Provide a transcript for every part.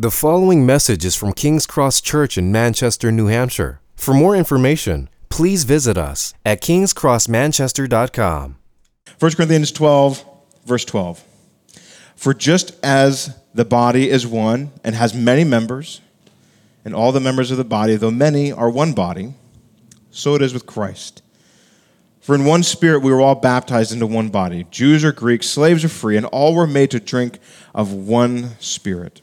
The following message is from King's Cross Church in Manchester, New Hampshire. For more information, please visit us at kingscrossmanchester.com. 1 Corinthians 12, verse 12. For just as the body is one and has many members, and all the members of the body, though many, are one body, so it is with Christ. For in one spirit we were all baptized into one body Jews or Greeks, slaves or free, and all were made to drink of one spirit.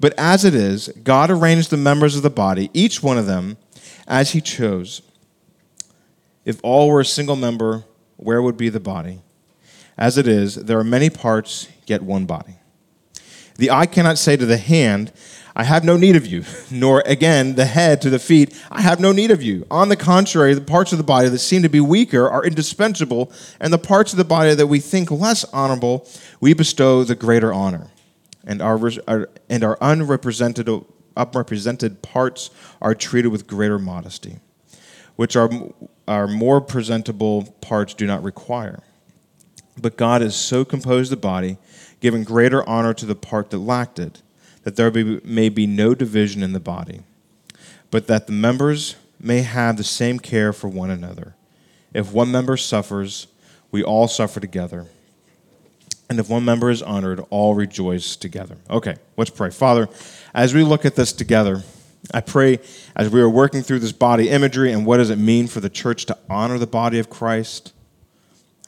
But as it is, God arranged the members of the body, each one of them, as he chose. If all were a single member, where would be the body? As it is, there are many parts, yet one body. The eye cannot say to the hand, I have no need of you, nor again the head to the feet, I have no need of you. On the contrary, the parts of the body that seem to be weaker are indispensable, and the parts of the body that we think less honorable, we bestow the greater honor and our, our, and our unrepresented, unrepresented parts are treated with greater modesty, which our, our more presentable parts do not require. But God has so composed the body, giving greater honor to the part that lacked it, that there be, may be no division in the body, but that the members may have the same care for one another. If one member suffers, we all suffer together. And if one member is honored, all rejoice together. Okay, let's pray. Father, as we look at this together, I pray as we are working through this body imagery and what does it mean for the church to honor the body of Christ,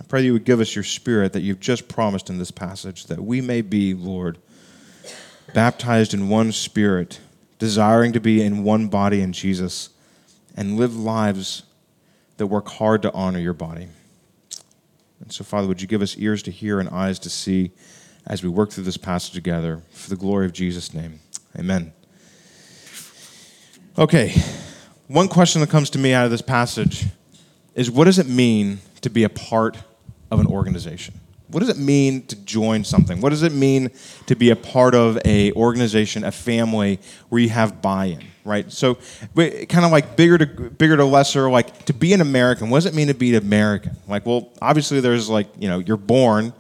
I pray that you would give us your spirit that you've just promised in this passage, that we may be, Lord, baptized in one spirit, desiring to be in one body in Jesus, and live lives that work hard to honor your body. And so, Father, would you give us ears to hear and eyes to see as we work through this passage together for the glory of Jesus' name? Amen. Okay, one question that comes to me out of this passage is what does it mean to be a part of an organization? What does it mean to join something? What does it mean to be a part of a organization, a family where you have buy-in, right? So, kind of like bigger to bigger to lesser, like to be an American. What does it mean to be an American? Like, well, obviously there's like you know you're born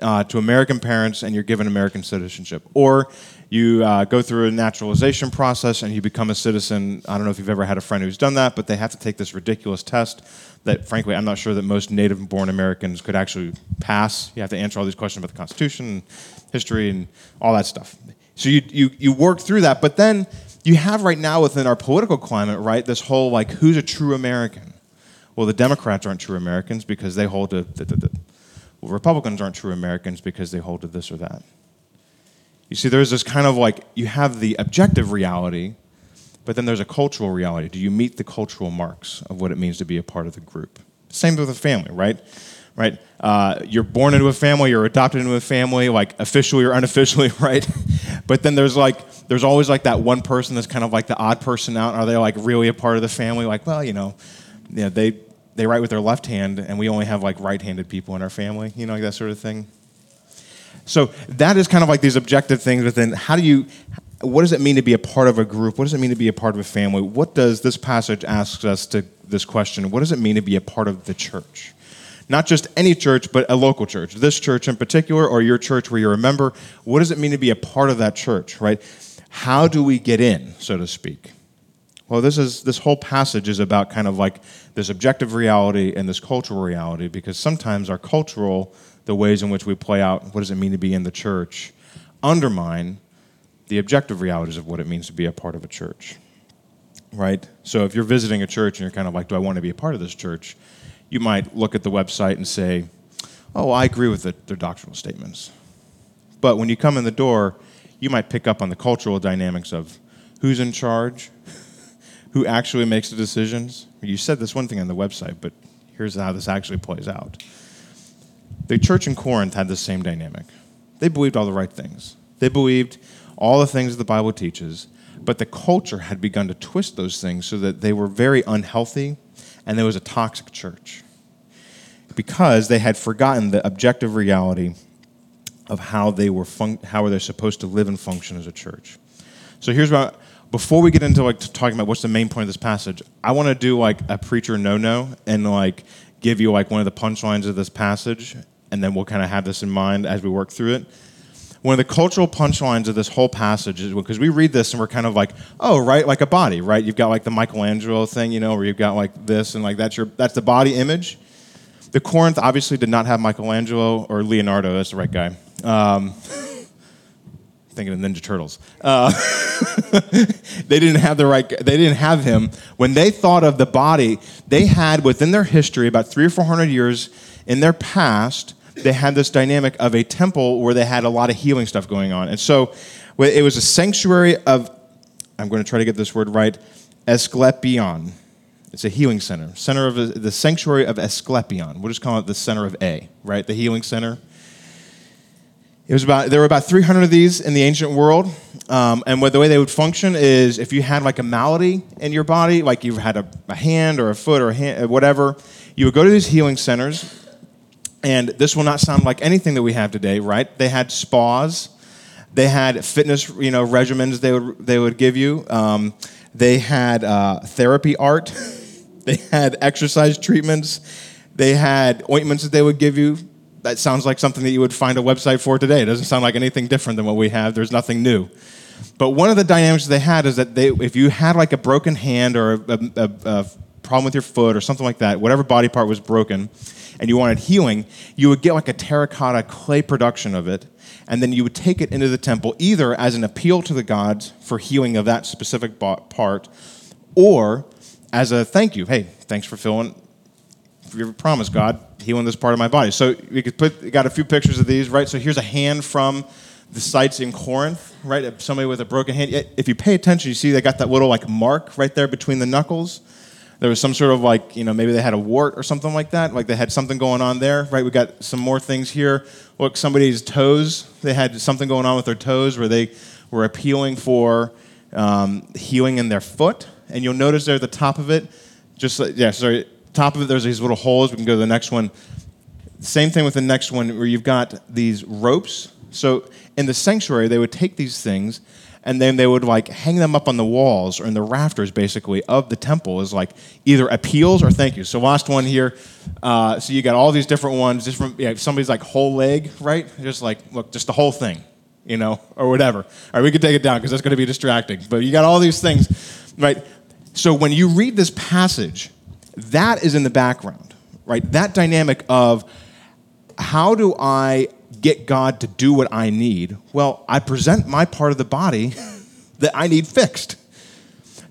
uh, to American parents and you're given American citizenship, or you uh, go through a naturalization process and you become a citizen. I don't know if you've ever had a friend who's done that, but they have to take this ridiculous test that, frankly, I'm not sure that most native born Americans could actually pass. You have to answer all these questions about the Constitution, and history, and all that stuff. So you, you, you work through that, but then you have right now within our political climate, right, this whole like, who's a true American? Well, the Democrats aren't true Americans because they hold to. The, the, the, well, Republicans aren't true Americans because they hold to this or that. You see, there's this kind of like, you have the objective reality, but then there's a cultural reality. Do you meet the cultural marks of what it means to be a part of the group? Same with a family, right? Right? Uh, you're born into a family, you're adopted into a family, like officially or unofficially, right? but then there's like, there's always like that one person that's kind of like the odd person out. Are they like really a part of the family? Like, well, you know, know they they write with their left hand, and we only have like right-handed people in our family, you know, like that sort of thing. So that is kind of like these objective things within how do you, what does it mean to be a part of a group? What does it mean to be a part of a family? What does this passage ask us to this question? What does it mean to be a part of the church? Not just any church, but a local church. This church in particular, or your church where you're a member. What does it mean to be a part of that church, right? How do we get in, so to speak? Well, this is this whole passage is about kind of like this objective reality and this cultural reality because sometimes our cultural the ways in which we play out what does it mean to be in the church undermine the objective realities of what it means to be a part of a church. Right? So if you're visiting a church and you're kind of like, do I want to be a part of this church? You might look at the website and say, oh, I agree with the, their doctrinal statements. But when you come in the door, you might pick up on the cultural dynamics of who's in charge, who actually makes the decisions. You said this one thing on the website, but here's how this actually plays out. The church in Corinth had the same dynamic. They believed all the right things. They believed all the things the Bible teaches, But the culture had begun to twist those things so that they were very unhealthy and there was a toxic church because they had forgotten the objective reality of how they were fun- how they're supposed to live and function as a church. So here's what before we get into like talking about what's the main point of this passage, I want to do like a preacher no no and like give you like one of the punchlines of this passage, and then we'll kind of have this in mind as we work through it one of the cultural punchlines of this whole passage is because we read this and we're kind of like, oh, right, like a body, right? You've got like the Michelangelo thing, you know, where you've got like this and like that's your that's the body image. The Corinth obviously did not have Michelangelo or Leonardo. That's the right guy. Um, thinking of Ninja Turtles. Uh, they didn't have the right. They didn't have him when they thought of the body. They had within their history about three or four hundred years in their past they had this dynamic of a temple where they had a lot of healing stuff going on. And so it was a sanctuary of, I'm going to try to get this word right, Asclepion. It's a healing center, center of the sanctuary of Asclepion. We'll just call it the center of A, right? The healing center. It was about there were about 300 of these in the ancient world, um, and what, the way they would function is if you had like a malady in your body, like you had a, a hand or a foot or a hand, whatever, you would go to these healing centers and this will not sound like anything that we have today, right? They had spas, they had fitness, you know, regimens they would they would give you. Um, they had uh, therapy art. they had exercise treatments. They had ointments that they would give you. That sounds like something that you would find a website for today. It doesn't sound like anything different than what we have. There's nothing new. But one of the dynamics they had is that they, if you had like a broken hand or a, a, a problem with your foot or something like that, whatever body part was broken, and you wanted healing, you would get like a terracotta clay production of it, and then you would take it into the temple either as an appeal to the gods for healing of that specific part, or as a thank you. Hey, thanks for filling your promise, God, healing this part of my body. So we could put got a few pictures of these, right? So here's a hand from the sites in Corinth, right? Somebody with a broken hand. If you pay attention, you see they got that little like mark right there between the knuckles there was some sort of like, you know, maybe they had a wart or something like that. Like they had something going on there, right? We got some more things here. Look, somebody's toes, they had something going on with their toes where they were appealing for um, healing in their foot. And you'll notice there at the top of it, just like, yeah, sorry, top of it, there's these little holes. We can go to the next one. Same thing with the next one where you've got these ropes. So in the sanctuary, they would take these things and then they would like hang them up on the walls or in the rafters basically of the temple as like either appeals or thank you. So last one here uh, so you got all these different ones from yeah, somebody's like whole leg right? Just like look just the whole thing you know or whatever. All right we could take it down because that's going to be distracting but you got all these things right? So when you read this passage that is in the background right? That dynamic of how do i get God to do what I need? Well, I present my part of the body that I need fixed.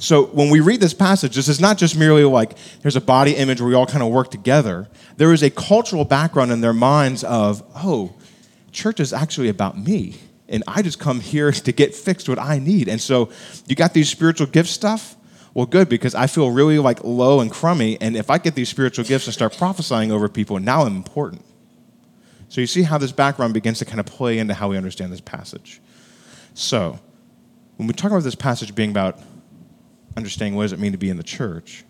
So when we read this passage, this is not just merely like there's a body image where we all kind of work together. There is a cultural background in their minds of, oh, church is actually about me. And I just come here to get fixed what I need. And so you got these spiritual gift stuff. Well, good, because I feel really like low and crummy. And if I get these spiritual gifts and start prophesying over people, now I'm important. So you see how this background begins to kind of play into how we understand this passage. So, when we talk about this passage being about understanding what does it mean to be in the church,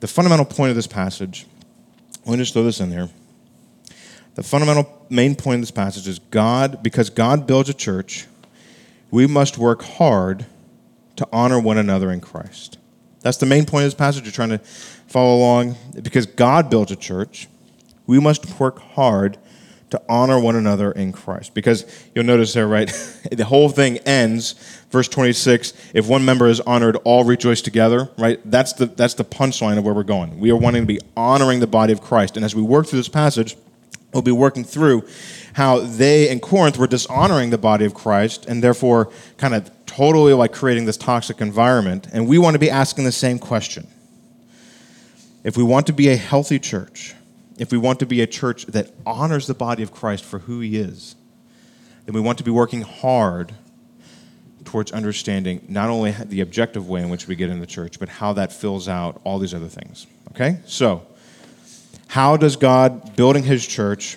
the fundamental point of this passage, let me just throw this in there. The fundamental main point of this passage is God, because God builds a church, we must work hard to honor one another in Christ. That's the main point of this passage. You're trying to follow along. Because God builds a church, we must work hard to honor one another in Christ. Because you'll notice there, right? the whole thing ends, verse 26, if one member is honored, all rejoice together, right? That's the, that's the punchline of where we're going. We are wanting to be honoring the body of Christ. And as we work through this passage, we'll be working through how they in Corinth were dishonoring the body of Christ and therefore kind of totally like creating this toxic environment. And we want to be asking the same question. If we want to be a healthy church, if we want to be a church that honors the body of Christ for who he is, then we want to be working hard towards understanding not only the objective way in which we get in the church, but how that fills out all these other things. Okay? So, how does God building his church,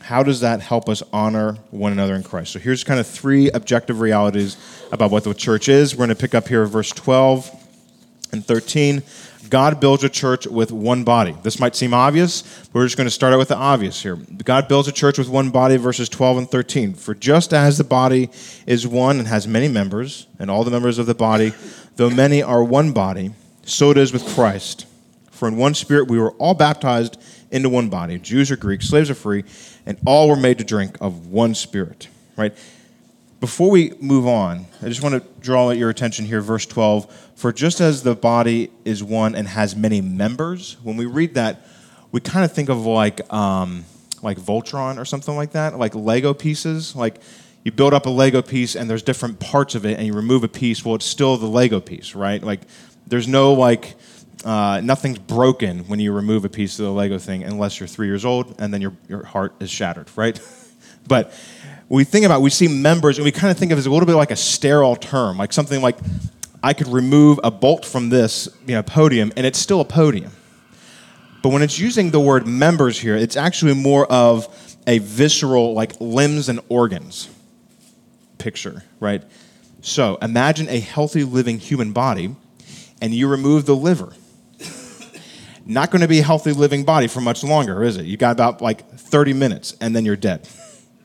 how does that help us honor one another in Christ? So here's kind of three objective realities about what the church is. We're going to pick up here verse 12 and 13. God builds a church with one body. This might seem obvious, but we're just going to start out with the obvious here. God builds a church with one body, verses 12 and 13. For just as the body is one and has many members, and all the members of the body, though many are one body, so it is with Christ. For in one spirit we were all baptized into one body, Jews or Greeks, slaves or free, and all were made to drink of one spirit. Right? Before we move on, I just want to draw your attention here, verse 12. For just as the body is one and has many members, when we read that, we kind of think of like, um, like Voltron or something like that, like Lego pieces. Like you build up a Lego piece and there's different parts of it, and you remove a piece. Well, it's still the Lego piece, right? Like there's no like uh, nothing's broken when you remove a piece of the Lego thing unless you're three years old and then your, your heart is shattered, right? but we think about, we see members and we kind of think of it as a little bit like a sterile term, like something like I could remove a bolt from this you know, podium and it's still a podium. But when it's using the word members here, it's actually more of a visceral, like limbs and organs picture, right? So imagine a healthy living human body and you remove the liver not going to be a healthy living body for much longer, is it? You got about like 30 minutes and then you're dead.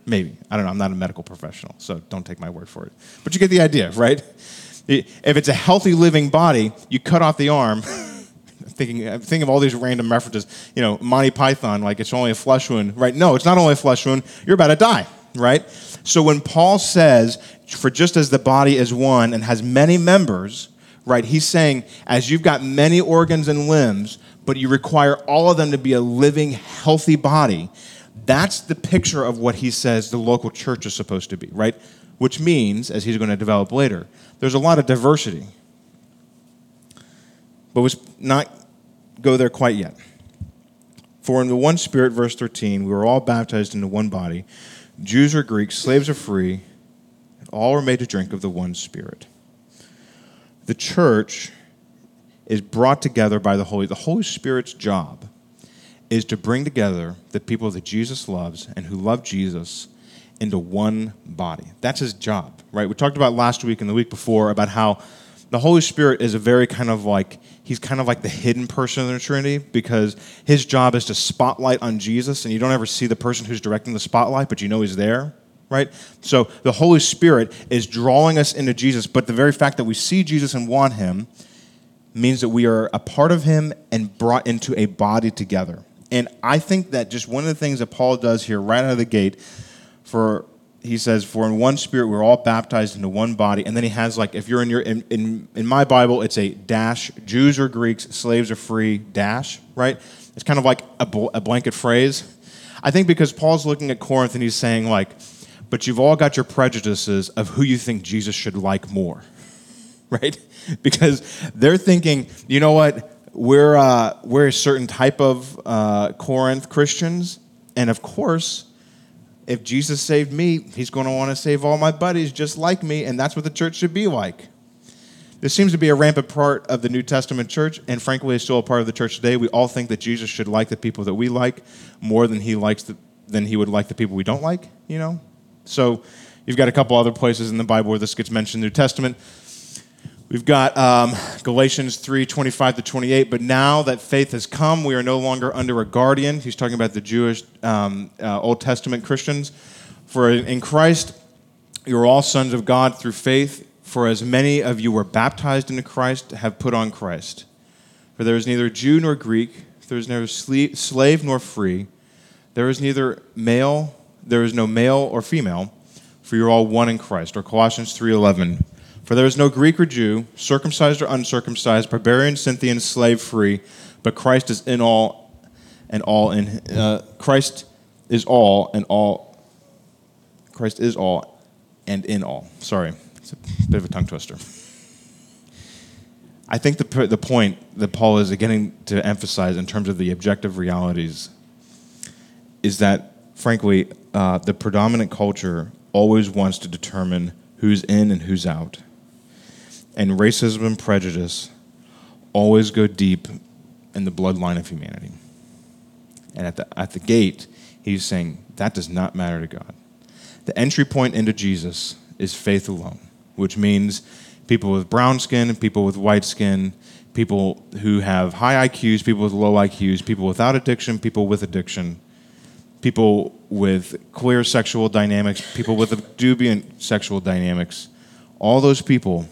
Maybe. I don't know. I'm not a medical professional, so don't take my word for it. But you get the idea, right? If it's a healthy living body, you cut off the arm. thinking, uh, I'm thinking of all these random references. You know, Monty Python, like it's only a flesh wound, right? No, it's not only a flesh wound. You're about to die, right? So when Paul says, "For just as the body is one and has many members," right? He's saying, as you've got many organs and limbs, but you require all of them to be a living, healthy body. That's the picture of what he says the local church is supposed to be, right? Which means, as he's going to develop later, there's a lot of diversity. But let's not go there quite yet. For in the one spirit, verse 13, we were all baptized into one body. Jews or Greeks, slaves or free, all were made to drink of the one spirit. The church is brought together by the Holy. The Holy Spirit's job is to bring together the people that Jesus loves and who love Jesus into one body. That's his job, right? We talked about last week and the week before about how the Holy Spirit is a very kind of like, he's kind of like the hidden person in the Trinity because his job is to spotlight on Jesus and you don't ever see the person who's directing the spotlight, but you know he's there, right? So the Holy Spirit is drawing us into Jesus, but the very fact that we see Jesus and want him means that we are a part of him and brought into a body together. And I think that just one of the things that Paul does here right out of the gate for he says for in one spirit we're all baptized into one body. And then he has like if you're in your in, in, in my bible it's a dash jews or greeks slaves are free dash right? It's kind of like a, bl- a blanket phrase. I think because paul's looking at corinth and he's saying like but you've all got your prejudices of who you think jesus should like more right? Because they're thinking, you know what, we're, uh, we're a certain type of uh, Corinth Christians, and of course, if Jesus saved me, he's going to want to save all my buddies just like me, and that's what the church should be like. This seems to be a rampant part of the New Testament church, and frankly, is still a part of the church today. We all think that Jesus should like the people that we like more than he likes the, than he would like the people we don't like. You know, so you've got a couple other places in the Bible where this gets mentioned. New Testament, We've got um, Galatians 3 25 to 28. But now that faith has come, we are no longer under a guardian. He's talking about the Jewish um, uh, Old Testament Christians. For in Christ, you are all sons of God through faith. For as many of you were baptized into Christ, have put on Christ. For there is neither Jew nor Greek, there is neither slave nor free, there is neither male, there is no male or female, for you're all one in Christ. Or Colossians 3:11. For there is no Greek or Jew, circumcised or uncircumcised, barbarian, Scythian, slave free, but Christ is in all and all in uh, Christ is all and all Christ is all and in all. Sorry, it's a bit of a tongue twister. I think the, the point that Paul is getting to emphasize in terms of the objective realities is that, frankly, uh, the predominant culture always wants to determine who's in and who's out and racism and prejudice always go deep in the bloodline of humanity. And at the, at the gate, he's saying, that does not matter to God. The entry point into Jesus is faith alone, which means people with brown skin, people with white skin, people who have high IQs, people with low IQs, people without addiction, people with addiction, people with queer sexual dynamics, people with dubious sexual dynamics. All those people,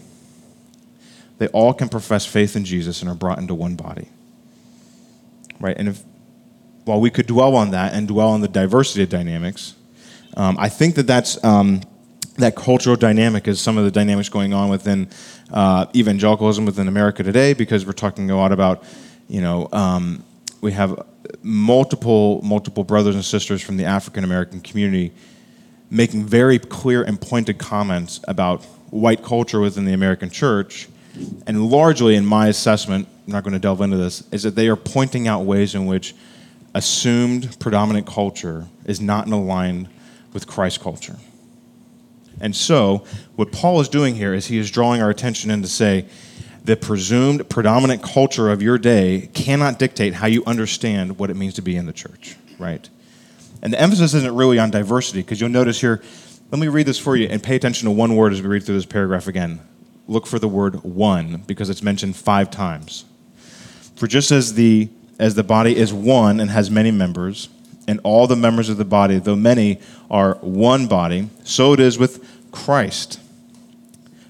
they all can profess faith in Jesus and are brought into one body. Right? And if, while we could dwell on that and dwell on the diversity of dynamics, um, I think that that's um, that cultural dynamic is some of the dynamics going on within uh, evangelicalism within America today, because we're talking a lot about, you know, um, we have multiple multiple brothers and sisters from the African American community making very clear and pointed comments about white culture within the American church, and largely, in my assessment, I'm not going to delve into this, is that they are pointing out ways in which assumed predominant culture is not in line with Christ culture. And so, what Paul is doing here is he is drawing our attention in to say, the presumed predominant culture of your day cannot dictate how you understand what it means to be in the church, right? And the emphasis isn't really on diversity, because you'll notice here, let me read this for you and pay attention to one word as we read through this paragraph again. Look for the word one, because it's mentioned five times. For just as the as the body is one and has many members, and all the members of the body, though many, are one body, so it is with Christ.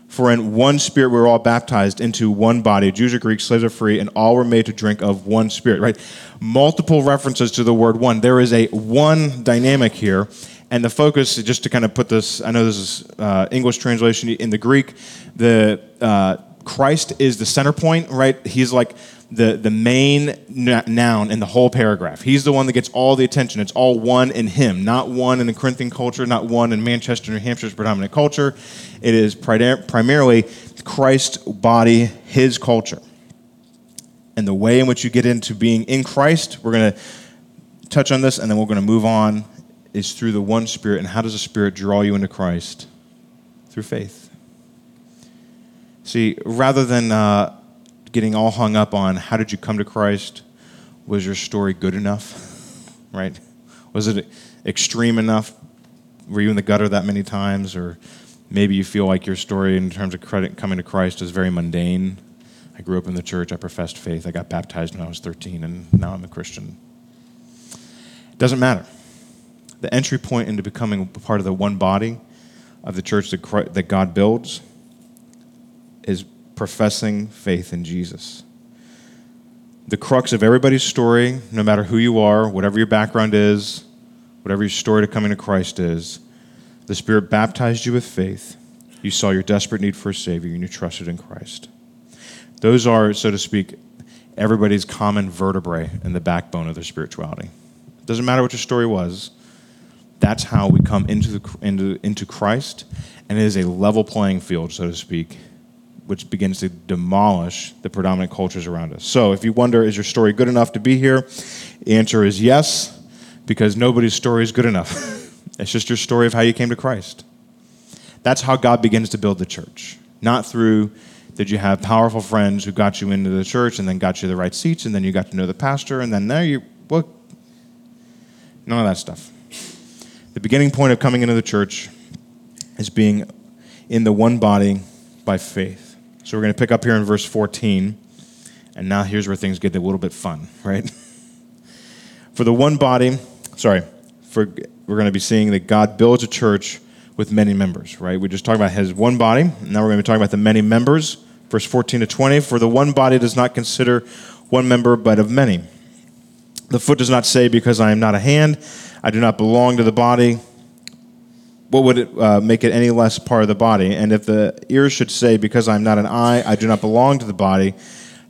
For in one spirit we are all baptized into one body. Jews or Greeks, slaves or free, and all were made to drink of one spirit, right? Multiple references to the word one. There is a one dynamic here. And the focus, just to kind of put this, I know this is uh, English translation. In the Greek, the uh, Christ is the center point, right? He's like the, the main noun in the whole paragraph. He's the one that gets all the attention. It's all one in him, not one in the Corinthian culture, not one in Manchester, New Hampshire's predominant culture. It is primarily Christ's body, his culture. And the way in which you get into being in Christ, we're going to touch on this and then we're going to move on, is through the one Spirit. And how does the Spirit draw you into Christ? Through faith. See, rather than uh, getting all hung up on how did you come to Christ? Was your story good enough? right? Was it extreme enough? Were you in the gutter that many times? Or maybe you feel like your story in terms of credit coming to Christ is very mundane. I grew up in the church, I professed faith, I got baptized when I was 13, and now I'm a Christian. It doesn't matter. The entry point into becoming part of the one body of the church that, Christ, that God builds is professing faith in Jesus. The crux of everybody's story, no matter who you are, whatever your background is, whatever your story to coming to Christ is, the Spirit baptized you with faith. You saw your desperate need for a Savior and you trusted in Christ. Those are, so to speak, everybody's common vertebrae in the backbone of their spirituality. It doesn't matter what your story was, that's how we come into, the, into, into Christ, and it is a level playing field, so to speak, which begins to demolish the predominant cultures around us. So, if you wonder, is your story good enough to be here? The answer is yes, because nobody's story is good enough. it's just your story of how you came to Christ. That's how God begins to build the church, not through did you have powerful friends who got you into the church and then got you the right seats and then you got to know the pastor and then there you what none of that stuff the beginning point of coming into the church is being in the one body by faith so we're going to pick up here in verse 14. And now here's where things get a little bit fun, right? for the one body, sorry, for, we're going to be seeing that God builds a church with many members, right? We just talked about his one body. Now we're going to be talking about the many members. Verse 14 to 20 For the one body does not consider one member, but of many. The foot does not say, Because I am not a hand, I do not belong to the body what would it uh, make it any less part of the body? And if the ear should say, Because I'm not an eye, I do not belong to the body,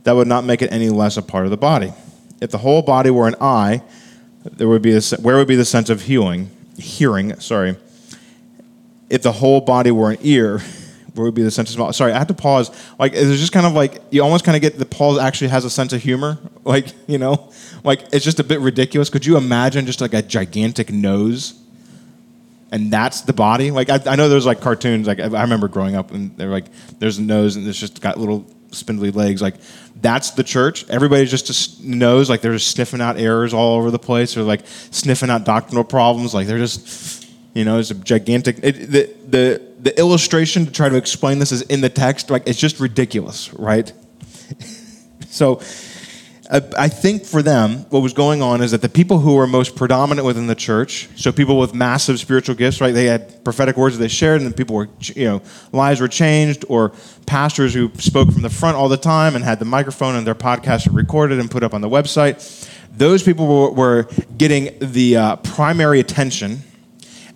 that would not make it any less a part of the body. If the whole body were an eye, there would be a, where would be the sense of healing, hearing? Sorry. If the whole body were an ear, where would be the sense of smell? Sorry, I have to pause. Like, it's just kind of like you almost kind of get the Paul actually has a sense of humor. Like, you know, like it's just a bit ridiculous. Could you imagine just like a gigantic nose? and that's the body. Like I, I know there's like cartoons. Like I, remember growing up, and they're like, there's a nose, and it's just got little spindly legs. Like that's the church. Everybody just, just knows like they're just sniffing out errors all over the place, or like sniffing out doctrinal problems. Like they're just, you know, it's a gigantic. It, the the the illustration to try to explain this is in the text. Like it's just ridiculous, right? so I think for them, what was going on is that the people who were most predominant within the church, so people with massive spiritual gifts, right? They had prophetic words that they shared, and people were, you know, lives were changed, or pastors who spoke from the front all the time and had the microphone and their podcasts recorded and put up on the website. Those people were, were getting the uh, primary attention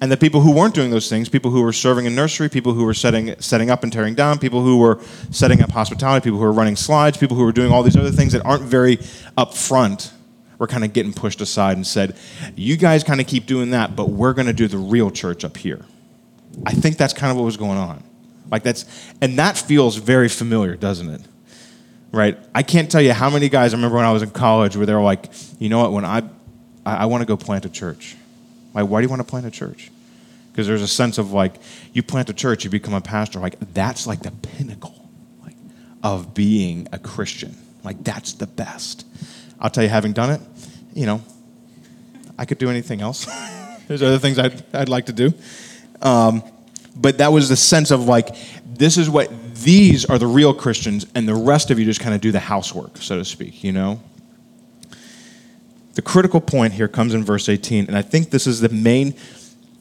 and the people who weren't doing those things, people who were serving in nursery, people who were setting, setting up and tearing down, people who were setting up hospitality, people who were running slides, people who were doing all these other things that aren't very upfront, were kind of getting pushed aside and said, You guys kind of keep doing that, but we're going to do the real church up here. I think that's kind of what was going on. Like that's, and that feels very familiar, doesn't it? Right? I can't tell you how many guys I remember when I was in college where they were like, you know what, when I, I, I want to go plant a church. Like, why do you want to plant a church? Because there's a sense of like, you plant a church, you become a pastor. Like, that's like the pinnacle like, of being a Christian. Like, that's the best. I'll tell you, having done it, you know, I could do anything else. there's other things I'd, I'd like to do. Um, but that was the sense of like, this is what, these are the real Christians, and the rest of you just kind of do the housework, so to speak, you know? The critical point here comes in verse 18, and I think this is the main,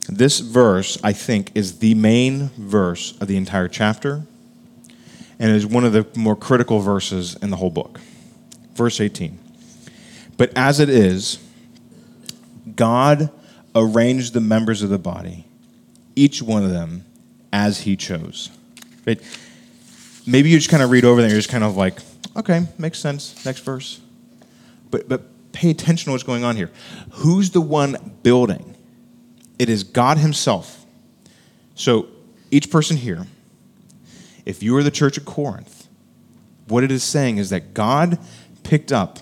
this verse, I think, is the main verse of the entire chapter, and is one of the more critical verses in the whole book. Verse 18. But as it is, God arranged the members of the body, each one of them as he chose. Right? Maybe you just kind of read over there, you're just kind of like, okay, makes sense. Next verse. But, but pay attention to what's going on here. Who's the one building? It is God Himself. So, each person here, if you are the church at Corinth, what it is saying is that God picked up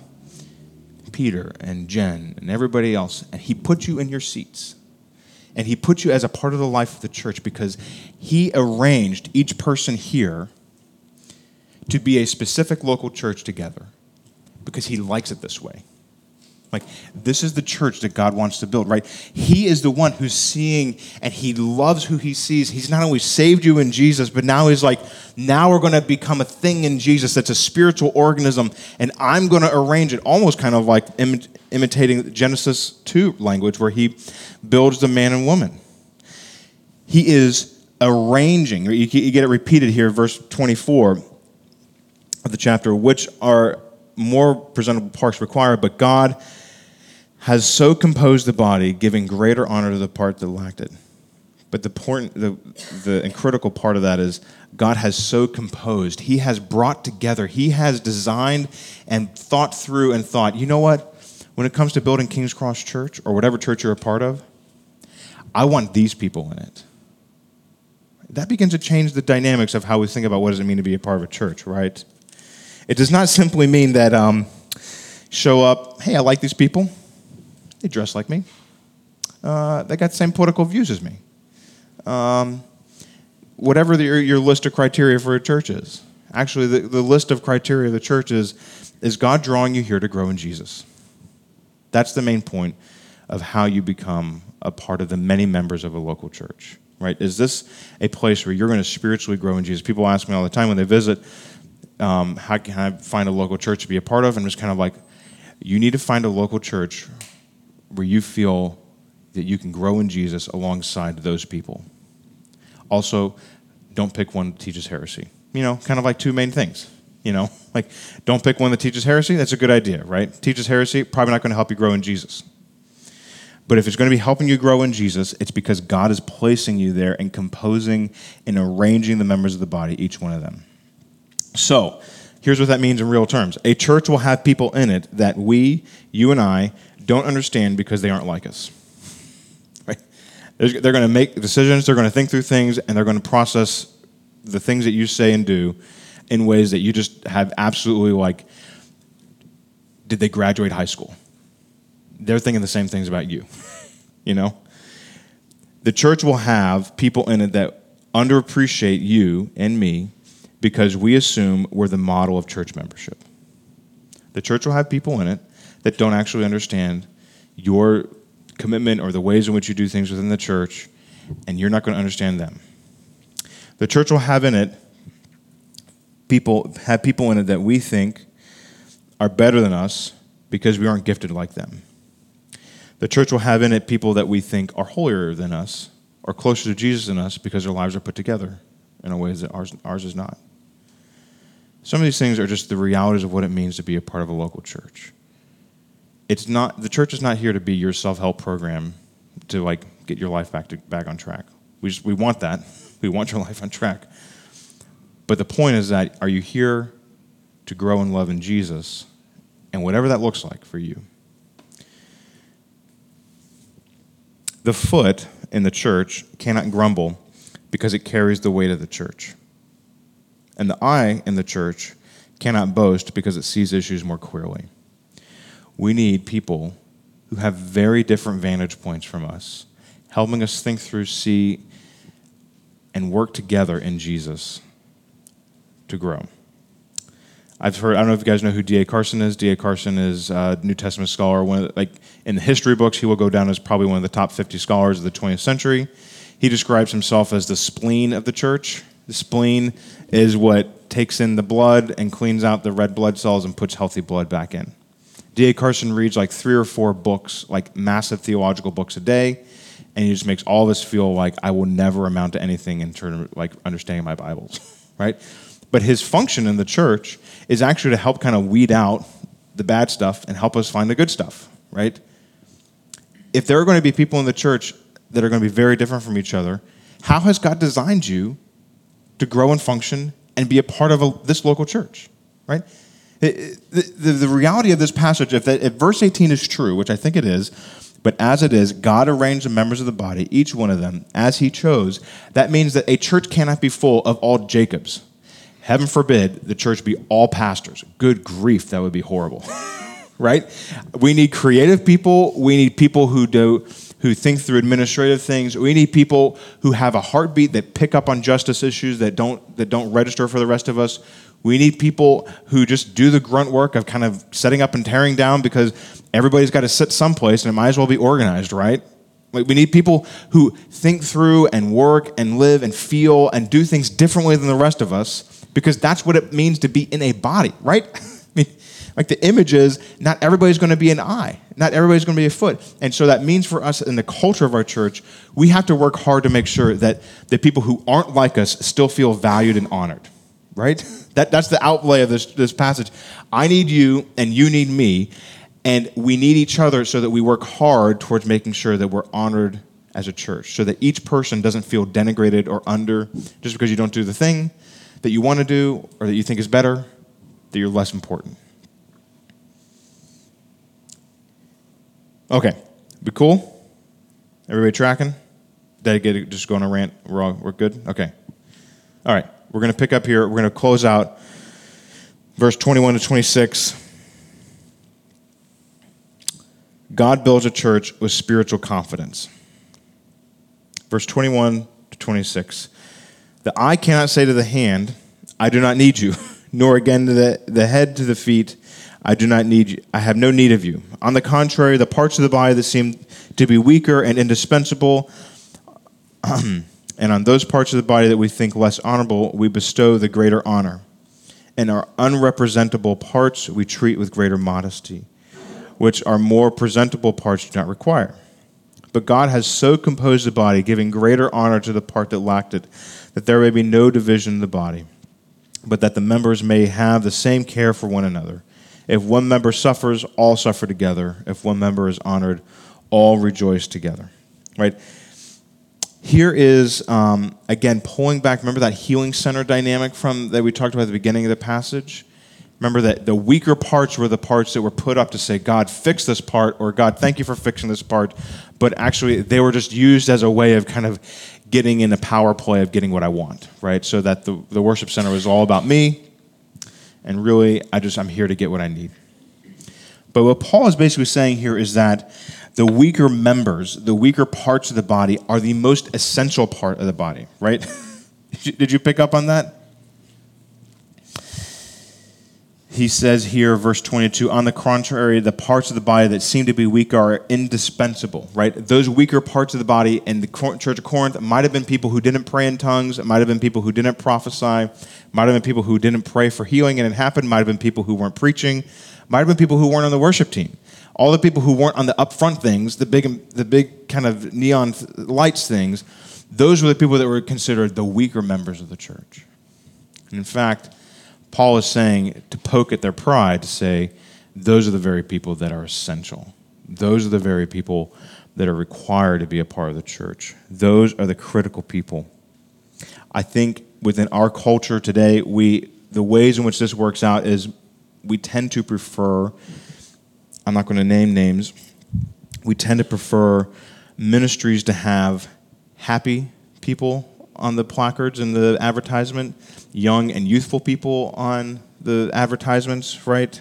Peter and Jen and everybody else, and He put you in your seats. And He put you as a part of the life of the church because He arranged each person here to be a specific local church together because He likes it this way. Like, this is the church that God wants to build, right? He is the one who's seeing and he loves who he sees. He's not only saved you in Jesus, but now he's like, now we're going to become a thing in Jesus that's a spiritual organism, and I'm going to arrange it almost kind of like Im- imitating Genesis 2 language, where he builds the man and woman. He is arranging, you, you get it repeated here, verse 24 of the chapter, which are more presentable parts required, but God has so composed the body, giving greater honor to the part that lacked it. But the, important, the, the and critical part of that is God has so composed. He has brought together, He has designed and thought through and thought, you know what? When it comes to building King's Cross Church or whatever church you're a part of, I want these people in it. That begins to change the dynamics of how we think about what does it mean to be a part of a church, right? It does not simply mean that um, show up, hey, I like these people. They dress like me. Uh, they got the same political views as me. Um, whatever the, your, your, list of criteria for a church is. Actually, the, the list of criteria of the church is is God drawing you here to grow in Jesus? That's the main point of how you become a part of the many members of a local church, right? Is this a place where you're going to spiritually grow in Jesus? People ask me all the time when they visit, um, how can I find a local church to be a part of? I'm just kind of like, you need to find a local church where you feel that you can grow in Jesus alongside those people. Also, don't pick one that teaches heresy. You know, kind of like two main things. You know, like don't pick one that teaches heresy. That's a good idea, right? Teaches heresy, probably not going to help you grow in Jesus. But if it's going to be helping you grow in Jesus, it's because God is placing you there and composing and arranging the members of the body, each one of them. So, here's what that means in real terms a church will have people in it that we, you and I, don't understand because they aren't like us. Right? They're going to make decisions, they're going to think through things, and they're going to process the things that you say and do in ways that you just have absolutely like, did they graduate high school? They're thinking the same things about you, you know? The church will have people in it that underappreciate you and me because we assume we're the model of church membership. The church will have people in it that don't actually understand your commitment or the ways in which you do things within the church, and you're not going to understand them. The church will have in it people have people in it that we think are better than us because we aren't gifted like them. The church will have in it people that we think are holier than us or closer to Jesus than us because their lives are put together in a way that ours, ours is not. Some of these things are just the realities of what it means to be a part of a local church. It's not the church is not here to be your self-help program to like get your life back to, back on track. We just, we want that. We want your life on track. But the point is that are you here to grow in love in Jesus and whatever that looks like for you? The foot in the church cannot grumble because it carries the weight of the church. And the eye in the church cannot boast because it sees issues more clearly. We need people who have very different vantage points from us, helping us think through, see, and work together in Jesus to grow. I've heard. I don't know if you guys know who D.A. Carson is. D.A. Carson is a New Testament scholar. One the, like in the history books, he will go down as probably one of the top 50 scholars of the 20th century. He describes himself as the spleen of the church. The spleen is what takes in the blood and cleans out the red blood cells and puts healthy blood back in. D.A. Carson reads like three or four books, like massive theological books a day, and he just makes all of us feel like I will never amount to anything in terms of like understanding my Bibles, right? But his function in the church is actually to help kind of weed out the bad stuff and help us find the good stuff, right? If there are going to be people in the church that are going to be very different from each other, how has God designed you to grow and function and be a part of a, this local church, right? The, the, reality of this passage, if, that, if verse 18 is true, which I think it is, but as it is, God arranged the members of the body, each one of them, as he chose, that means that a church cannot be full of all Jacobs. Heaven forbid the church be all pastors. Good grief, that would be horrible. right? We need creative people. We need people who do who think through administrative things. We need people who have a heartbeat that pick up on justice issues that don't that don't register for the rest of us. We need people who just do the grunt work of kind of setting up and tearing down because everybody's got to sit someplace and it might as well be organized, right? Like we need people who think through and work and live and feel and do things differently than the rest of us because that's what it means to be in a body, right? I mean, like the image is not everybody's going to be an eye, not everybody's going to be a foot. And so that means for us in the culture of our church, we have to work hard to make sure that the people who aren't like us still feel valued and honored, right? That, that's the outlay of this, this passage. I need you and you need me, and we need each other so that we work hard towards making sure that we're honored as a church, so that each person doesn't feel denigrated or under just because you don't do the thing that you want to do or that you think is better, that you're less important. Okay, be cool? Everybody tracking? Did I Dedicated, just going to rant. We're, all, we're good? Okay. All right, we're going to pick up here. We're going to close out verse 21 to 26. God builds a church with spiritual confidence. Verse 21 to 26. The eye cannot say to the hand, I do not need you, nor again to the, the head to the feet, I do not need you. I have no need of you. On the contrary, the parts of the body that seem to be weaker and indispensable, and on those parts of the body that we think less honorable, we bestow the greater honor. And our unrepresentable parts we treat with greater modesty, which our more presentable parts do not require. But God has so composed the body, giving greater honor to the part that lacked it that there may be no division in the body, but that the members may have the same care for one another. If one member suffers, all suffer together. If one member is honored, all rejoice together. Right? Here is, um, again, pulling back. Remember that healing center dynamic from that we talked about at the beginning of the passage? Remember that the weaker parts were the parts that were put up to say, God, fix this part, or God, thank you for fixing this part. But actually, they were just used as a way of kind of getting in a power play of getting what I want, right? So that the, the worship center was all about me, and really, I just, I'm here to get what I need. But what Paul is basically saying here is that the weaker members, the weaker parts of the body, are the most essential part of the body, right? Did you pick up on that? he says here, verse 22, on the contrary, the parts of the body that seem to be weak are indispensable, right? Those weaker parts of the body in the church of Corinth might have been people who didn't pray in tongues, it might have been people who didn't prophesy, might have been people who didn't pray for healing and it happened, might have been people who weren't preaching, might have been people who weren't on the worship team. All the people who weren't on the upfront things, the big, the big kind of neon lights things, those were the people that were considered the weaker members of the church. And in fact, Paul is saying to poke at their pride, to say, those are the very people that are essential. Those are the very people that are required to be a part of the church. Those are the critical people. I think within our culture today, we the ways in which this works out is we tend to prefer I'm not going to name names. We tend to prefer ministries to have happy people on the placards and the advertisement, young and youthful people on the advertisements, right?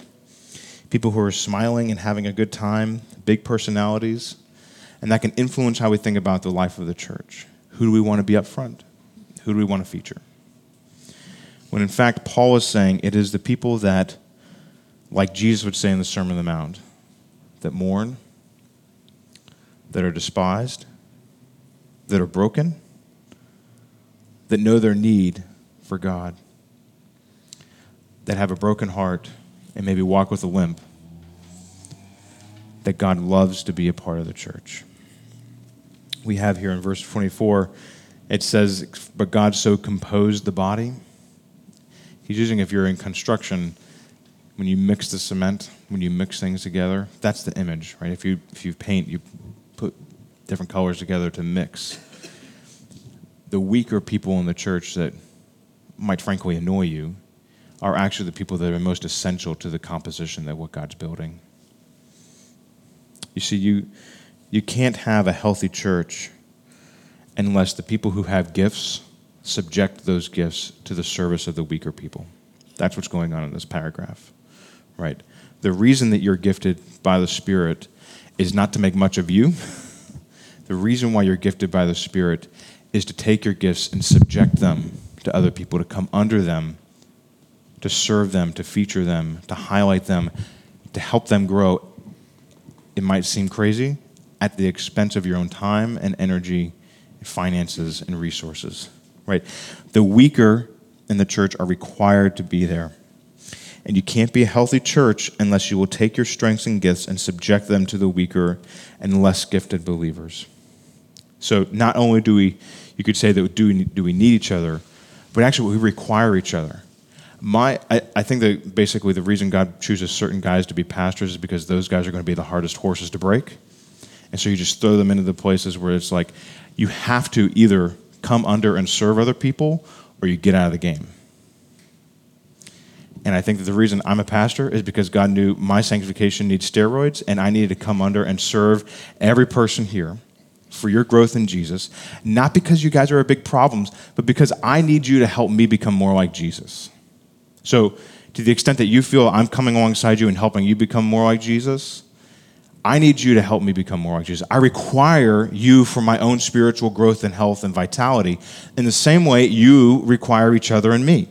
People who are smiling and having a good time, big personalities. And that can influence how we think about the life of the church. Who do we want to be up front? Who do we want to feature? When in fact, Paul is saying it is the people that, like Jesus would say in the Sermon on the Mount, that mourn, that are despised, that are broken, that know their need for God, that have a broken heart and maybe walk with a limp, that God loves to be a part of the church. We have here in verse 24, it says, But God so composed the body. He's using, if you're in construction, when you mix the cement, when you mix things together, that's the image, right? If you, if you paint, you put different colors together to mix the weaker people in the church that might frankly annoy you are actually the people that are most essential to the composition of what God's building. You see, you, you can't have a healthy church unless the people who have gifts subject those gifts to the service of the weaker people. That's what's going on in this paragraph, right? The reason that you're gifted by the Spirit is not to make much of you. the reason why you're gifted by the Spirit is to take your gifts and subject them to other people, to come under them, to serve them, to feature them, to highlight them, to help them grow. It might seem crazy at the expense of your own time and energy, finances and resources. Right? The weaker in the church are required to be there. And you can't be a healthy church unless you will take your strengths and gifts and subject them to the weaker and less gifted believers. So not only do we you could say that do we, do we need each other, but actually we require each other. My, I, I think that basically the reason God chooses certain guys to be pastors is because those guys are going to be the hardest horses to break. And so you just throw them into the places where it's like you have to either come under and serve other people or you get out of the game. And I think that the reason I'm a pastor is because God knew my sanctification needs steroids and I needed to come under and serve every person here for your growth in Jesus, not because you guys are big problems, but because I need you to help me become more like Jesus. So, to the extent that you feel I'm coming alongside you and helping you become more like Jesus, I need you to help me become more like Jesus. I require you for my own spiritual growth and health and vitality in the same way you require each other and me,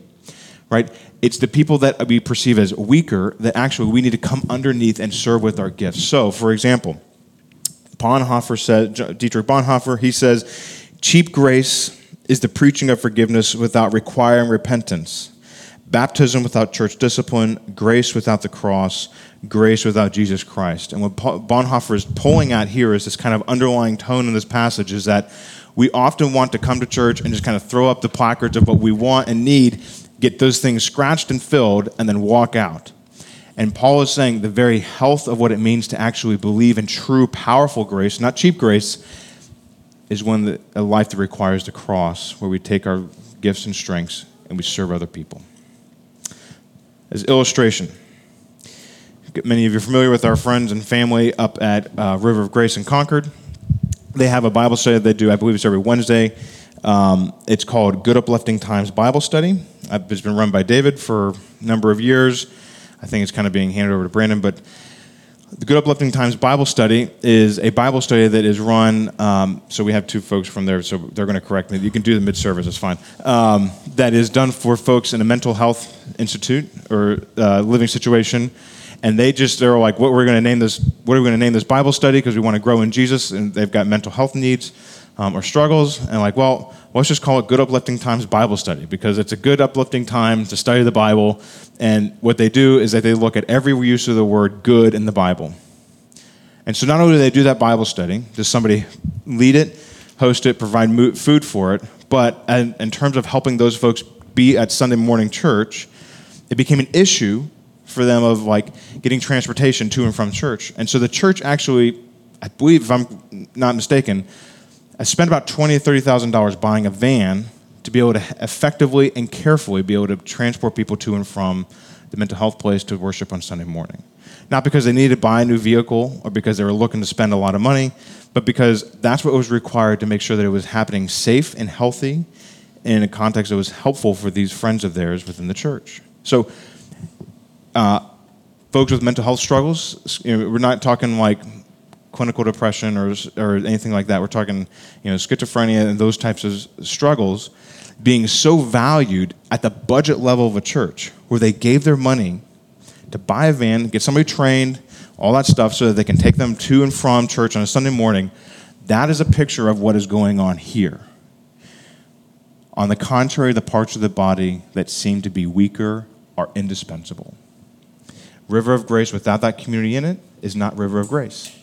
right? It's the people that we perceive as weaker that actually we need to come underneath and serve with our gifts. So, for example, Bonhoeffer said, Dietrich Bonhoeffer, he says, cheap grace is the preaching of forgiveness without requiring repentance. Baptism without church discipline, grace without the cross, grace without Jesus Christ. And what Bonhoeffer is pulling at here is this kind of underlying tone in this passage is that we often want to come to church and just kind of throw up the placards of what we want and need, get those things scratched and filled, and then walk out. And Paul is saying the very health of what it means to actually believe in true, powerful grace, not cheap grace, is one that, a life that requires the cross, where we take our gifts and strengths and we serve other people. As illustration, many of you are familiar with our friends and family up at uh, River of Grace in Concord. They have a Bible study they do, I believe it's every Wednesday. Um, it's called Good Uplifting Times Bible Study. It's been run by David for a number of years. I think it's kind of being handed over to Brandon, but the Good Uplifting Times Bible Study is a Bible study that is run. Um, so we have two folks from there, so they're going to correct me. You can do the mid service, it's fine. Um, that is done for folks in a mental health institute or uh, living situation. And they just, they're like, what are we're going to name this, what are we going to name this Bible study? Because we want to grow in Jesus, and they've got mental health needs um, or struggles. And like, well, let's just call it Good Uplifting Times Bible Study because it's a good uplifting time to study the Bible. And what they do is that they look at every use of the word good in the Bible. And so not only do they do that Bible study, does somebody lead it, host it, provide food for it, but in terms of helping those folks be at Sunday morning church, it became an issue for them of like getting transportation to and from church. And so the church actually, I believe, if I'm not mistaken, I spent about twenty or thirty thousand dollars buying a van to be able to effectively and carefully be able to transport people to and from the mental health place to worship on Sunday morning. Not because they needed to buy a new vehicle or because they were looking to spend a lot of money, but because that's what was required to make sure that it was happening safe and healthy in a context that was helpful for these friends of theirs within the church. So, uh, folks with mental health struggles, you know, we're not talking like clinical depression or, or anything like that. We're talking, you know, schizophrenia and those types of struggles being so valued at the budget level of a church where they gave their money to buy a van, get somebody trained, all that stuff so that they can take them to and from church on a Sunday morning. That is a picture of what is going on here. On the contrary, the parts of the body that seem to be weaker are indispensable. River of Grace without that community in it is not River of Grace.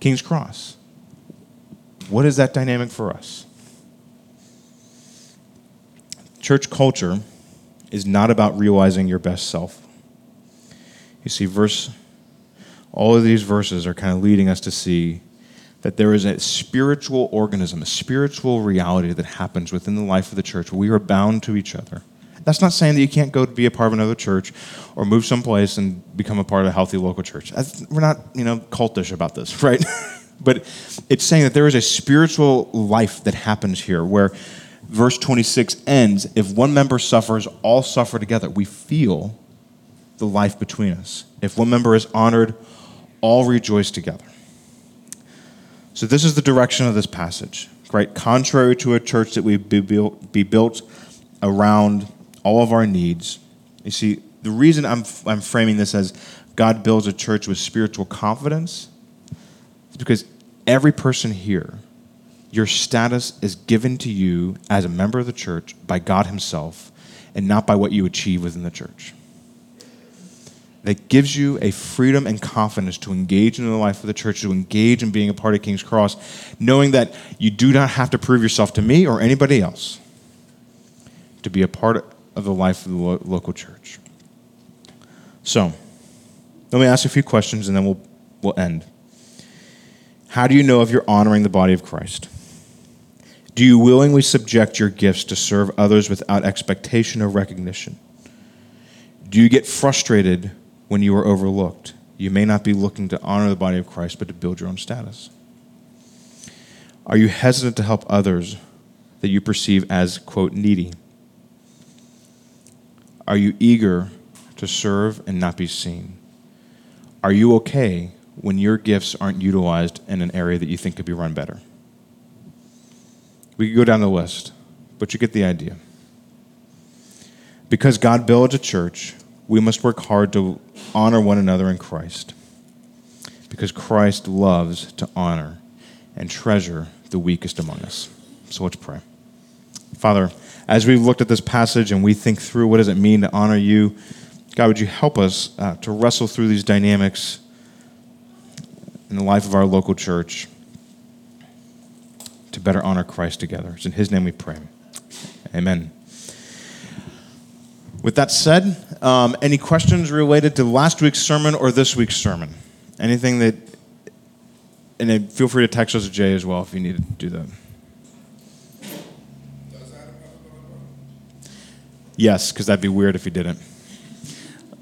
King's Cross. What is that dynamic for us? Church culture is not about realizing your best self. You see, verse, all of these verses are kind of leading us to see that there is a spiritual organism, a spiritual reality that happens within the life of the church. We are bound to each other. That's not saying that you can't go to be a part of another church or move someplace and become a part of a healthy local church. We're not, you know, cultish about this, right? but it's saying that there is a spiritual life that happens here where verse 26 ends if one member suffers, all suffer together. We feel the life between us. If one member is honored, all rejoice together. So, this is the direction of this passage, right? Contrary to a church that we be built, be built around all of our needs. You see, the reason I'm, I'm framing this as God builds a church with spiritual confidence is because every person here, your status is given to you as a member of the church by God Himself and not by what you achieve within the church. That gives you a freedom and confidence to engage in the life of the church, to engage in being a part of King's Cross, knowing that you do not have to prove yourself to me or anybody else to be a part of the life of the lo- local church. So, let me ask a few questions and then we'll, we'll end. How do you know if you're honoring the body of Christ? Do you willingly subject your gifts to serve others without expectation or recognition? Do you get frustrated when you are overlooked? You may not be looking to honor the body of Christ, but to build your own status. Are you hesitant to help others that you perceive as, quote, needy? Are you eager to serve and not be seen? Are you okay when your gifts aren't utilized in an area that you think could be run better? We could go down the list, but you get the idea. Because God builds a church, we must work hard to honor one another in Christ. Because Christ loves to honor and treasure the weakest among us. So let's pray. Father, as we've looked at this passage and we think through what does it mean to honor you, God, would you help us uh, to wrestle through these dynamics in the life of our local church to better honor Christ together? It's in His name we pray. Amen. With that said, um, any questions related to last week's sermon or this week's sermon? Anything that, and feel free to text us Jay as well if you need to do that. Yes, because that'd be weird if he didn't.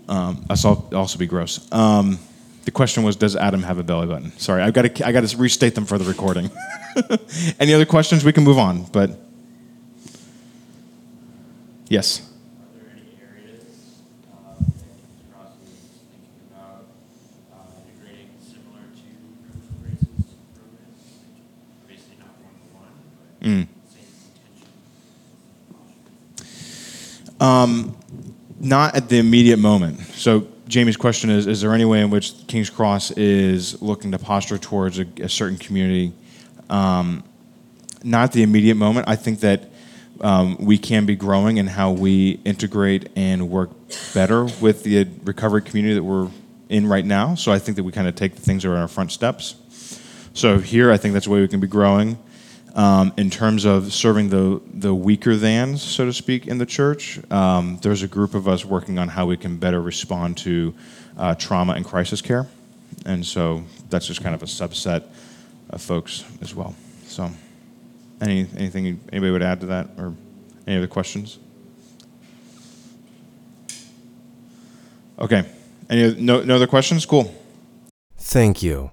Um, that's also be gross. Um, the question was, does Adam have a belly button? Sorry, I've got to I got to restate them for the recording. Any other questions? We can move on, but yes. Mm. Not at the immediate moment. So Jamie's question is: Is there any way in which King's Cross is looking to posture towards a, a certain community? Um, not at the immediate moment. I think that um, we can be growing in how we integrate and work better with the recovery community that we're in right now. So I think that we kind of take the things that are in our front steps. So here, I think that's the way we can be growing. Um, in terms of serving the the weaker thans, so to speak, in the church, um, there's a group of us working on how we can better respond to uh, trauma and crisis care, and so that's just kind of a subset of folks as well. So, any anything anybody would add to that, or any other questions? Okay, any no no other questions? Cool. Thank you